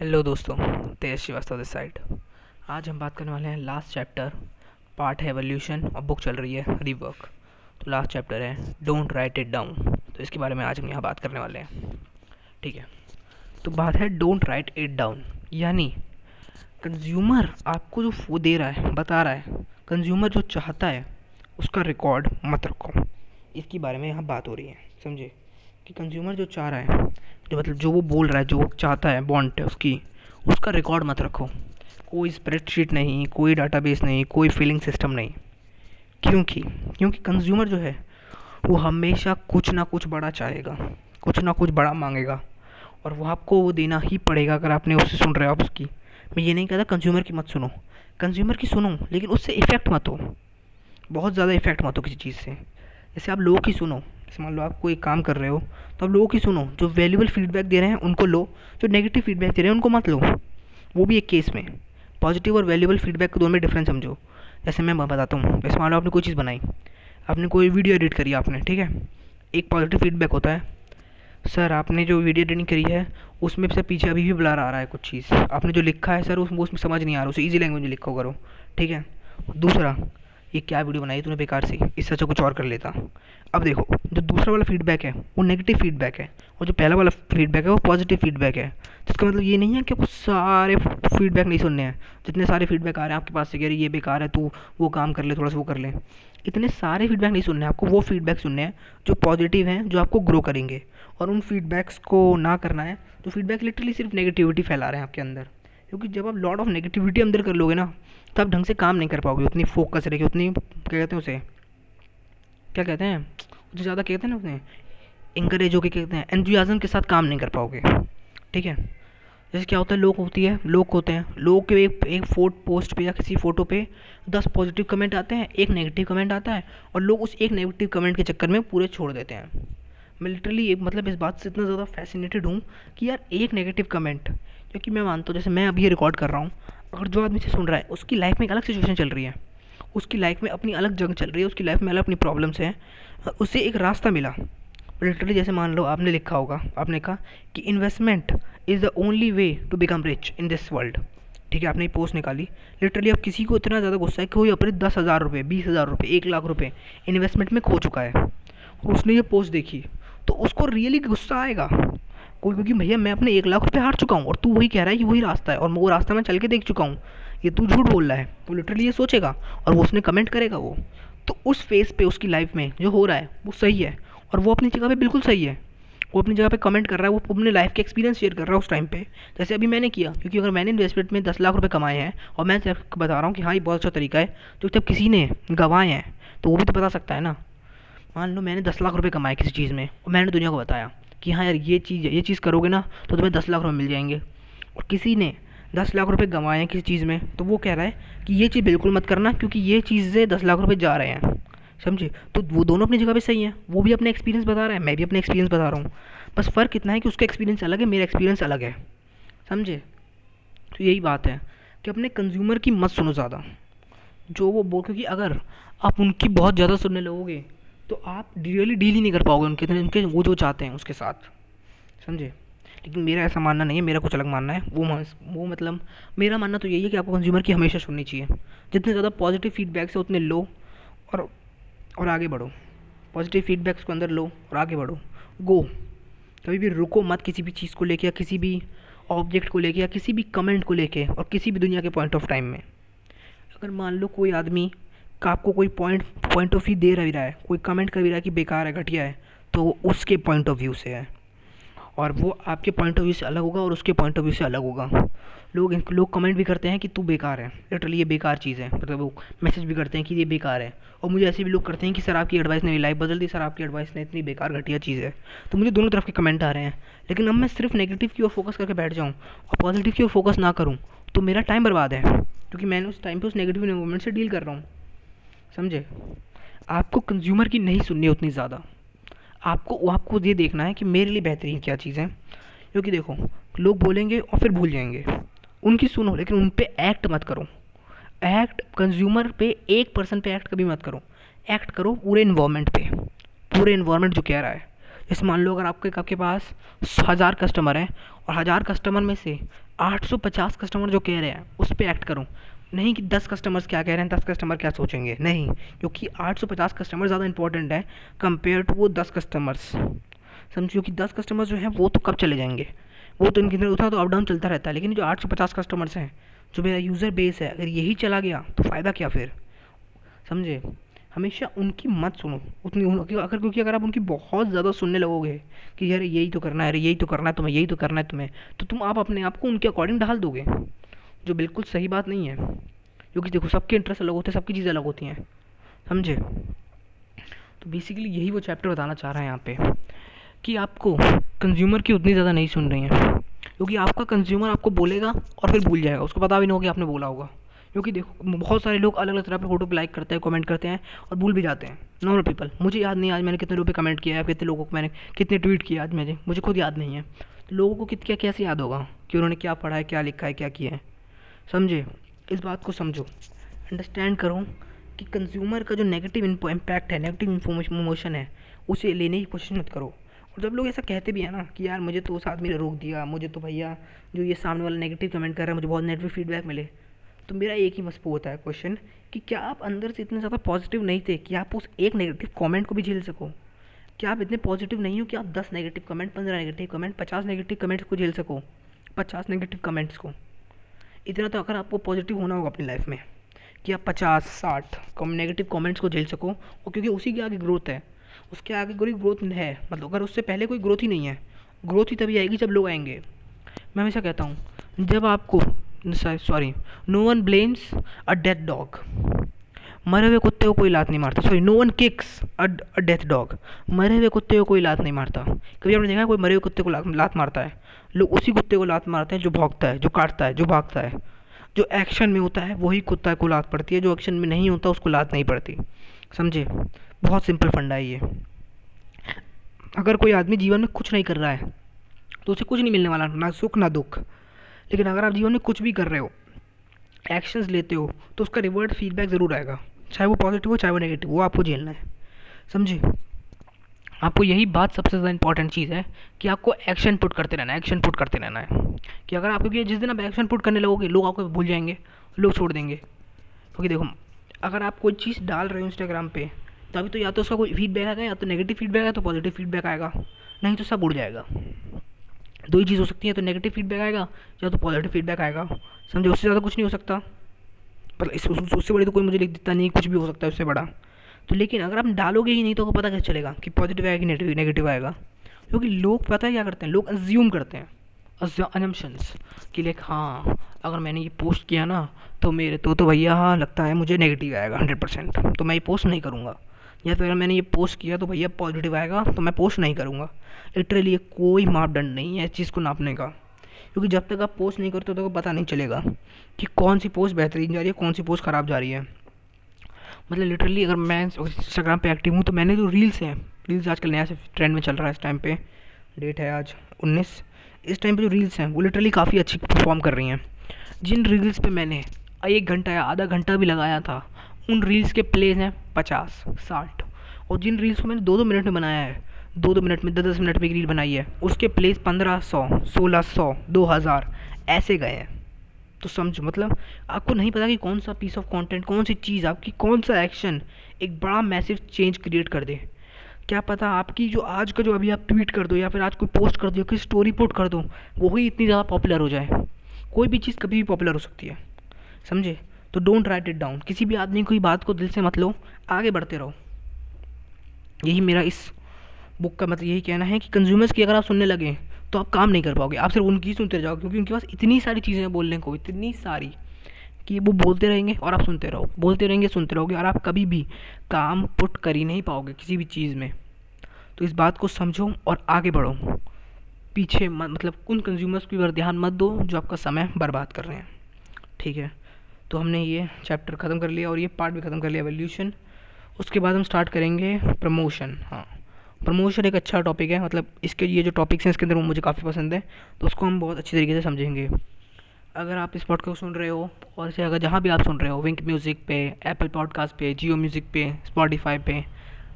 Hello दोस्तों, तेज Srivastava this side आज हम बात करने वाले हैं लास्ट चैप्टर पार्ट है एवोल्यूशन और बुक चल रही है रीवर्क तो लास्ट चैप्टर है डोंट राइट इट डाउन तो इसके बारे में आज हम यहाँ बात करने वाले हैं. ठीक है? तो बात है डोंट राइट इट डाउन यानी कंज्यूमर आपको जो वो दे रहा है, बता रहा है कंज्यूमर जो चाहता है, उसका रिकॉर्ड मत रखो. इसके बारे में यहाँ बात हो रही है, समझे? कि कंज्यूमर जो चाह रहा है, जो मतलब जो वो बोल रहा है, जो वो चाहता है बॉन्ट है उसकी, उसका रिकॉर्ड मत रखो। कोई स्प्रेडशीट नहीं, कोई डाटाबेस नहीं, कोई फिलिंग सिस्टम नहीं। क्योंकि क्योंकि कंज्यूमर जो है, वो हमेशा कुछ ना कुछ बड़ा चाहेगा, कुछ ना कुछ बड़ा मांगेगा, और वो आपको वो देना ही पड़ेगा अगर आपने उससे सुन रहे हो आप उसकी। मैं ये नहीं कहता कंज्यूमर की मत सुनो। कंज्यूमर की सुनो, लेकिन उससे इफ़ेक्ट मत हो। बहुत ज़्यादा इफ़ेक्ट मत हो किसी चीज़ से। जैसे आप लोगों की सुनो जैसे मान लो आप कोई काम कर रहे हो तो आप लोगों की सुनो, जो वैल्यूबल फीडबैक दे रहे हैं, उनको लो, जो नेगेटिव फीडबैक दे रहे हैं, उनको मत लो। वो भी एक केस में। पॉजिटिव और वैल्यूबल फीडबैक दोनों में डिफरेंस समझो। जैसे मैं बताता हूँ, जैसे मान लो आपने कोई चीज़ बनाई, आपने कोई वीडियो एडिट करी आपने, ठीक है? एक पॉजिटिव फीडबैक होता है। सर आपने जो वीडियो एडिटिंग करी है, उसमें सर पीछे अभी भी ब्लर आ रहा है कुछ चीज़। आपने जो लिखा है सर उसमें उसमें समझ नहीं आ रहा, उसे ईजी लैंग्वेज में लिखो करो, ठीक है? दूसरा, ये क्या वीडियो बनाई तूने बेकार सी? इससे अच्छा कुछ और कर लेता। अब देखो जो दूसरा वाला फीडबैक है, वो नेगेटिव फीडबैक है। और जो पहला वाला फीडबैक है, वो पॉजिटिव फीडबैक है। जिसका मतलब ये नहीं है कि आपको सारे फीडबैक नहीं सुनने हैं। जितने सारे फीडबैक आ रहे हैं आपके पास से कह रहे ये बेकार है, तू वो काम कर ले, थोड़ा सा वो कर ले। इतने सारे फीडबैक नहीं सुनने हैं आपको, वो फीडबैक सुनने हैं जो पॉजिटिव हैं, जो आपको ग्रो करेंगे। और उन फीडबैक्स को ना करना है तो फीडबैक लिटरली सिर्फ़ नेगेटिविटी फैला रहे हैं आपके अंदर। क्योंकि जब आप लॉट ऑफ़ नेगेटिविटी अंदर कर लोगे ना तो आप ढंग से काम नहीं कर पाओगे। उतनी फोकस रहेगी उतनी, क्या कहते हैं उसे? क्या कहते हैं? उसे ज़्यादा कहते हैं ना उतने इंकरेज होकर कहते हैं एंथुजियाज़म के साथ काम नहीं कर पाओगे। ठीक है? जैसे क्या होता है, लोग होती है, लोग होते हैं। लोग के एक एक फोट पोस्ट पे या किसी फ़ोटो पे दस पॉजिटिव कमेंट आते हैं, एक नेगेटिव कमेंट आता है और लोग उस एक नेगेटिव कमेंट के चक्कर में पूरे छोड़ देते हैं। मैं लिटरली मतलब इस बात से इतना ज़्यादा फैसिनेटेड हूँ कि यार एक नेगेटिव कमेंट क्योंकि मैं मानता हूँ, जैसे मैं अभी रिकॉर्ड कर रहा हूँ, अगर जो आदमी से सुन रहा है, उसकी लाइफ में एक अलग सिचुएशन चल रही है। उसकी लाइफ में अपनी अलग जंग चल रही है, उसकी लाइफ में अलग अपनी प्रॉब्लम्स हैं। उसे एक रास्ता मिला। लिटरली जैसे मान लो आपने लिखा होगा, आपने कहा कि investment is the only way to become rich in this world ठीक है, आपने पोस्ट निकाली। लिटरली अब किसी को इतना ज़्यादा गुस्सा है कि कोई अपने दस हज़ार रुपये बीस हज़ार रुपये एक लाख रुपये इन्वेस्टमेंट में खो चुका है। और उसने ये पोस्ट देखी। तो उसको रियली गुस्सा आएगा। कोई क्योंकि भैया, मैं अपने एक लाख रुपये हार चुका हूँ और तू वही कह रहा है कि वही रास्ता है और वो रास्ता मैं चल के देख चुका हूँ। ये तू झूठ बोल रहा है। वो लिटरली ये सोचेगा और वो उसने कमेंट करेगा वो। तो उस फेस पे, उसकी लाइफ में जो हो रहा है, वो सही है और वो अपनी जगह पे बिल्कुल सही है। वो अपनी जगह पे कमेंट कर रहा है, वो अपने लाइफ के एक्सपीरियंस शेयर कर रहा है उस टाइम पे। जैसे अभी मैंने किया, क्योंकि अगर मैंने इन्वेस्टमेंट में दस लाख रुपये कमाए हैं और मैं बता रहा हूँ कि हाँ ये बहुत अच्छा तरीका है तो जब किसी ने गंवाए हैं तो वो भी तो बता सकता है ना। मान लो मैंने दस लाख रुपये कमाए किसी चीज़ में और मैंने दुनिया को बताया कि हाँ यार, ये चीज़ ये चीज़ करोगे ना तो तुम्हें दस लाख रुपये मिल जाएँगे। और किसी ने दस लाख रुपए गंवाए हैं किसी चीज़ में तो वो कह रहा है कि ये चीज़ बिल्कुल मत करना, क्योंकि ये चीज़ें दस लाख रुपए जा रहे हैं। समझे? तो वो दोनों अपनी जगह पे सही हैं, वो भी अपने एक्सपीरियंस बता रहा है, मैं भी अपने एक्सपीरियंस बता रहा हूँ। बस फ़र्क इतना है कि उसका एक्सपीरियंस अलग है, मेरा एक्सपीरियंस अलग है। समझे? तो यही बात है कि अपने कंज्यूमर की मत सुनो ज़्यादा। जो वो बोल, क्योंकि अगर आप उनकी बहुत ज़्यादा सुनने लगोगे तो आप रियली डील ही नहीं कर पाओगे उनके उनके वो जो चाहते हैं उसके साथ। समझे? लेकिन मेरा ऐसा मानना नहीं है, मेरा कुछ अलग मानना है। वो वो मतलब मेरा मानना तो यही है कि आपको कंज्यूमर की हमेशा सुननी चाहिए। जितने ज़्यादा पॉजिटिव फीडबैक्स है, उतने लो और और आगे बढ़ो। पॉजिटिव फीडबैक्स को अंदर लो और आगे बढ़ो। गो कभी भी रुको मत किसी भी चीज़ को लेके या किसी भी ऑब्जेक्ट को लेके या किसी भी कमेंट को लेके और किसी भी दुनिया के पॉइंट ऑफ़ टाइम में। अगर मान लो कोई आदमी का आपको कोई पॉइंट पॉइंट ऑफ़ व्यू दे रहा है, कोई कमेंट कर भी रहा है कि बेकार है, घटिया है तो उसके पॉइंट ऑफ़ व्यू से है। और वो आपके पॉइंट ऑफ़ व्यू से अलग होगा और उसके पॉइंट ऑफ़ व्यू से अलग होगा। लोग लोग कमेंट भी करते हैं कि तू बेकार है। लिटरली ये बेकार चीज़ है। मतलब वो मैसेज भी करते हैं कि ये बेकार है। और मुझे ऐसे भी लोग करते हैं कि सर आपकी एडवाइस ने लाइफ बदल दी सर आपकी एडवाइस ने इतनी बेकार घटिया चीज़ है। तो मुझे दोनों तरफ़ के कमेंट आ रहे हैं। लेकिन अब मैं सिर्फ़ नेगेटिव की ओर फोकस करके बैठ जाऊँ और पॉजिटिव की ओर फोकस ना करूँ तो मेरा टाइम बर्बाद है। क्योंकि मैंने उस टाइम पर उस नेगेटिव मूवमेंट से डील कर रहा हूँ। समझे? आपको कंज्यूमर की नहीं सुननी उतनी ज़्यादा। आपको आपको ये देखना है कि मेरे लिए बेहतरीन क्या चीज़ है। क्योंकि देखो, लोग बोलेंगे और फिर भूल जाएँगे। उनकी सुनो, लेकिन उन पर एक्ट मत करो। एक्ट कंज्यूमर पे एक पर्सन पे एक्ट कभी मत करो। एक्ट करो पूरे इन्वायरमेंट पे। पूरे इन्वायरमेंट जो कह रहा है। जैसे मान लो अगर आपके आपके पास हज़ार कस्टमर हैं और हज़ार कस्टमर में से 850 कस्टमर जो कह रहे हैं, उस पर एक्ट करूँ। नहीं कि 10 कस्टमर्स क्या कह रहे हैं 10 कस्टमर क्या सोचेंगे? नहीं, क्योंकि 850 कस्टमर ज़्यादा इंपॉर्टेंट है कंपेयर टू वो 10 कस्टमर्स समझिए कि 10 कस्टमर्स जो हैं, वो तो कब चले जाएँगे? वो तो इनके अंदर उतना तो अप डाउन चलता रहता है, लेकिन जो 850 कस्टमर्स हैं, जो मेरा यूज़र बेस है, अगर यही चला गया तो फ़ायदा क्या फिर? समझे? हमेशा उनकी मत सुनो। उतनी अगर, क्योंकि अगर आप उनकी बहुत ज़्यादा सुनने लगोगे कि यार यही तो करना है, अरे यही तो करना है, तुम्हें यही तो करना है तुम्हें तो तुम आप अपने आप को उनके अकॉर्डिंग ढाल दोगे। जो बिल्कुल सही बात नहीं है। क्योंकि देखो, सबके इंटरेस्ट अलग होते हैं, सबकी चीज़ें अलग होती हैं। समझे? तो बेसिकली यही वो चैप्टर बताना चाह रहा है यहाँ पे, कि आपको कंज्यूमर की उतनी ज़्यादा नहीं सुन रही हैं। क्योंकि आपका कंज्यूमर आपको बोलेगा और फिर भूल जाएगा। उसको पता भी नहीं होगा कि आपने बोला होगा। क्योंकि देखो, बहुत सारे लोग अलग अलग तरह पे फ़ोटो पे लाइक करते हैं कमेंट करते हैं और भूल भी जाते हैं। नॉर्मल पीपल मुझे याद नहीं आज मैंने कितने लोगों पे कमेंट किया है, कितने लोगों को मैंने, कितने ट्वीट किया आज मैंने, मुझे खुद याद नहीं है। तो लोगों को कित, क्या, कैसे याद होगा कि उन्होंने क्या पढ़ा है, क्या लिखा है, क्या किया है? समझे? इस बात को समझो। अंडरस्टैंड करो कि कंज्यूमर का जो नेगेटिव इम्पैक्ट है नेगेटिव इमोशन है, उसे लेने की कोशिश मत करो। और जब लोग ऐसा कहते भी हैं ना कि यार मुझे तो उस आदमी ने रोक दिया, मुझे तो भैया जो ये सामने वाला नेगेटिव कमेंट कर रहा है, मुझे बहुत नेगेटिव फीडबैक मिले। तो मेरा एक ही मस्पो होता है क्वेश्चन कि क्या आप अंदर से इतने ज़्यादा पॉजिटिव नहीं थे कि आप उस एक नेगेटिव कमेंट को भी झेल सको? क्या आप इतने पॉजिटिव नहीं हो कि आप दस नेगेटिव कमेंट पंद्रह नेगेटिव कमेंट पचास नेगेटिव कमेंट्स को झेल सको? पचास नेगेटिव कमेंट्स को। इतना तो अगर आपको पॉजिटिव होना होगा अपनी लाइफ में कि आप पचास, साठ कम नेगेटिव कमेंट्स को झेल सको और क्योंकि उसी के आगे ग्रोथ है। उसके आगे कोई ग्रोथ है मतलब अगर उससे पहले कोई ग्रोथ ही नहीं है ग्रोथ ही तभी आएगी जब लोग आएँगे। मैं हमेशा कहता हूँ, जब आपको sorry no one blames a dead dog मरे हुए कुत्ते को कोई लात नहीं मारता। Sorry no one kicks a death dog मरे हुए कुत्ते को कोई लात नहीं मारता। कभी आपने देखा कोई मरे हुए कुत्ते को लात मारता है? लोग उसी कुत्ते को लात मारते हैं जो भौंकता है, जो काटता है, जो भागता है। जो एक्शन में होता है, वही कुत्ता को लात पड़ती है। जो एक्शन में नहीं होता, उसको लात नहीं पड़ती। समझे? बहुत सिंपल फंडा है ये। अगर कोई आदमी जीवन में कुछ नहीं कर रहा है तो उसे कुछ नहीं मिलने वाला, ना सुख, ना दुख। लेकिन अगर आप जीवन में कुछ भी कर रहे हो एक्शंस लेते हो तो उसका रिवर्ट फीडबैक ज़रूर आएगा। चाहे वो पॉजिटिव हो, चाहे वो नेगेटिव वो आपको झेलना है। समझे? आपको यही बात सबसे ज़्यादा इंपॉर्टेंट चीज़ है कि आपको एक्शन पुट करते रहना है एक्शन पुट करते रहना है। कि अगर आप क्योंकि जिस दिन आप एक्शन पुट करने लगोगे, लोग आपको भूल जाएँगे, लोग छोड़ देंगे। क्योंकि देखो, अगर आप कोई चीज़ डाल रहे हो इंस्टाग्राम पे तो अभी तो या तो उसका कोई फीडबैक आएगा, या तो नेगेटिव फीडबैक आएगा तो पॉजिटिव फीडबैक आएगा। नहीं तो सब उड़ जाएगा। दो ही चीज़ हो सकती है तो नेगेटिव फीडबैक आएगा, या तो पॉजिटिव फीडबैक आएगा। समझे? उससे ज़्यादा कुछ नहीं हो सकता। पर इस उससे बड़ी तो कोई मुझे लिख देता नहीं कुछ भी हो सकता है उससे बड़ा। तो लेकिन अगर आप डालोगे ही नहीं तो पता कैसे चलेगा कि पॉजिटिव आएगा कि नेगेटिव नेगेटिव आएगा। क्योंकि लोग पता है क्या करते हैं? लोग अज्यूम करते हैं। अजम्पन्स कि लाइक हाँ अगर मैंने ये पोस्ट किया ना तो मेरे तो तो भैया हाँ लगता है मुझे नेगेटिव आएगा हंड्रेड परसेंट तो मैं ये पोस्ट नहीं करूँगा। या फिर अगर मैंने ये पोस्ट किया तो भैया पॉजिटिव आएगा तो मैं पोस्ट नहीं करूँगा। लिटरली ये कोई मापदंड नहीं है इस चीज़ को नापने का। क्योंकि जब तक आप पोस्ट नहीं करते तो पता नहीं चलेगा कि कौन सी पोस्ट बेहतरीन जा रही है, कौन सी पोस्ट ख़राब जा रही है। मतलब लिटरली अगर मैं इंस्टाग्राम पे एक्टिव हूँ तो मैंने जो रील्स हैं रील्स आजकल नया से ट्रेंड में चल रहा है इस टाइम पे। डेट है आज उन्नीस। इस टाइम पे जो रील्स हैं, वो लिटरली काफ़ी अच्छी परफॉर्म कर रही हैं। जिन रील्स पे मैंने एक घंटा या आधा घंटा भी लगाया था, उन रील्स के प्लेज हैं पचास, साठ। और जिन रील्स को मैंने दो दो मिनट में बनाया है दो दो मिनट में, दस दस मिनट में एक रील बनाई है। उसके प्लेस पंद्रह सौ, सोलह सौ, दो हज़ार, ऐसे गए हैं। तो समझो मतलब आपको नहीं पता कि कौन सा पीस ऑफ़ कंटेंट कौन सी चीज़ आपकी, कौन सा एक्शन एक बड़ा मैसिव चेंज क्रिएट कर दे। क्या पता आपकी जो आज का जो अभी आप ट्वीट कर दो या फिर आज कोई पोस्ट कर दो या कोई स्टोरी पोस्ट कर दो, वही इतनी ज़्यादा पॉपुलर हो जाए। कोई भी चीज़ कभी भी पॉपुलर हो सकती है। समझे? तो डोंट राइट इट डाउन किसी भी आदमी की बात को दिल से मत लो। आगे बढ़ते रहो। यही मेरा इस बुक का मतलब यही कहना है कि कंज्यूमर्स की अगर आप सुनने लगे तो आप काम नहीं कर पाओगे। आप सिर्फ़ उनकी सुनते रह जाओगे, क्योंकि उनके पास इतनी सारी चीज़ें हैं बोलने को, इतनी सारी, कि वो बोलते रहेंगे और आप सुनते रहो। बोलते रहेंगे, सुनते रहोगे और आप कभी भी काम पुट कर ही नहीं पाओगे किसी भी चीज़ में। तो इस बात को समझो और आगे बढ़ो। पीछे मतलब उन कंज्यूमर्स की ओर ध्यान मत दो जो आपका समय बर्बाद कर रहे हैं। ठीक है? तो हमने ये चैप्टर ख़त्म कर लिया और ये पार्ट भी ख़त्म कर लिया एवोल्यूशन उसके बाद हम स्टार्ट करेंगे प्रमोशन हाँ। प्रमोशन एक अच्छा टॉपिक है मतलब इसके ये जो टॉपिक्स हैं इसके अंदर वो मुझे काफ़ी पसंद है तो उसको हम बहुत अच्छी तरीके से समझेंगे। अगर आप इस पॉडकास्ट को सुन रहे हो, और इसे अगर जहाँ भी आप सुन रहे हो विंक म्यूज़िक पे एप्पल पॉडकास्ट पे जियो म्यूज़िक पे स्पॉटिफाई पे,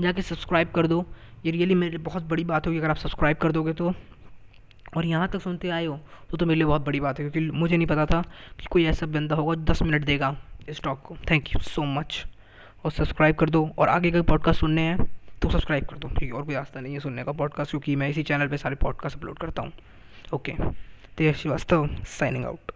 जाके सब्सक्राइब कर दो। ये रियली मेरे लिए बहुत बड़ी बात होगी, अगर आप सब्सक्राइब कर दोगे तो। और यहाँ तक सुनते आए हो तो तो मेरे लिए बहुत बड़ी बात है, क्योंकि मुझे नहीं पता था कि कोई ऐसा बंदा होगा जो दस मिनट देगा इस टॉक को। थैंक यू सो मच और सब्सक्राइब कर दो, और आगे का पॉडकास्ट सुनने हैं। तो सब्सक्राइब कर दो, ठीक है? और कोई रास्ता नहीं है सुनने का पॉडकास्ट क्योंकि मैं इसी चैनल पे सारे पॉडकास्ट अपलोड करता हूँ। Okay Tej Shrivastava signing out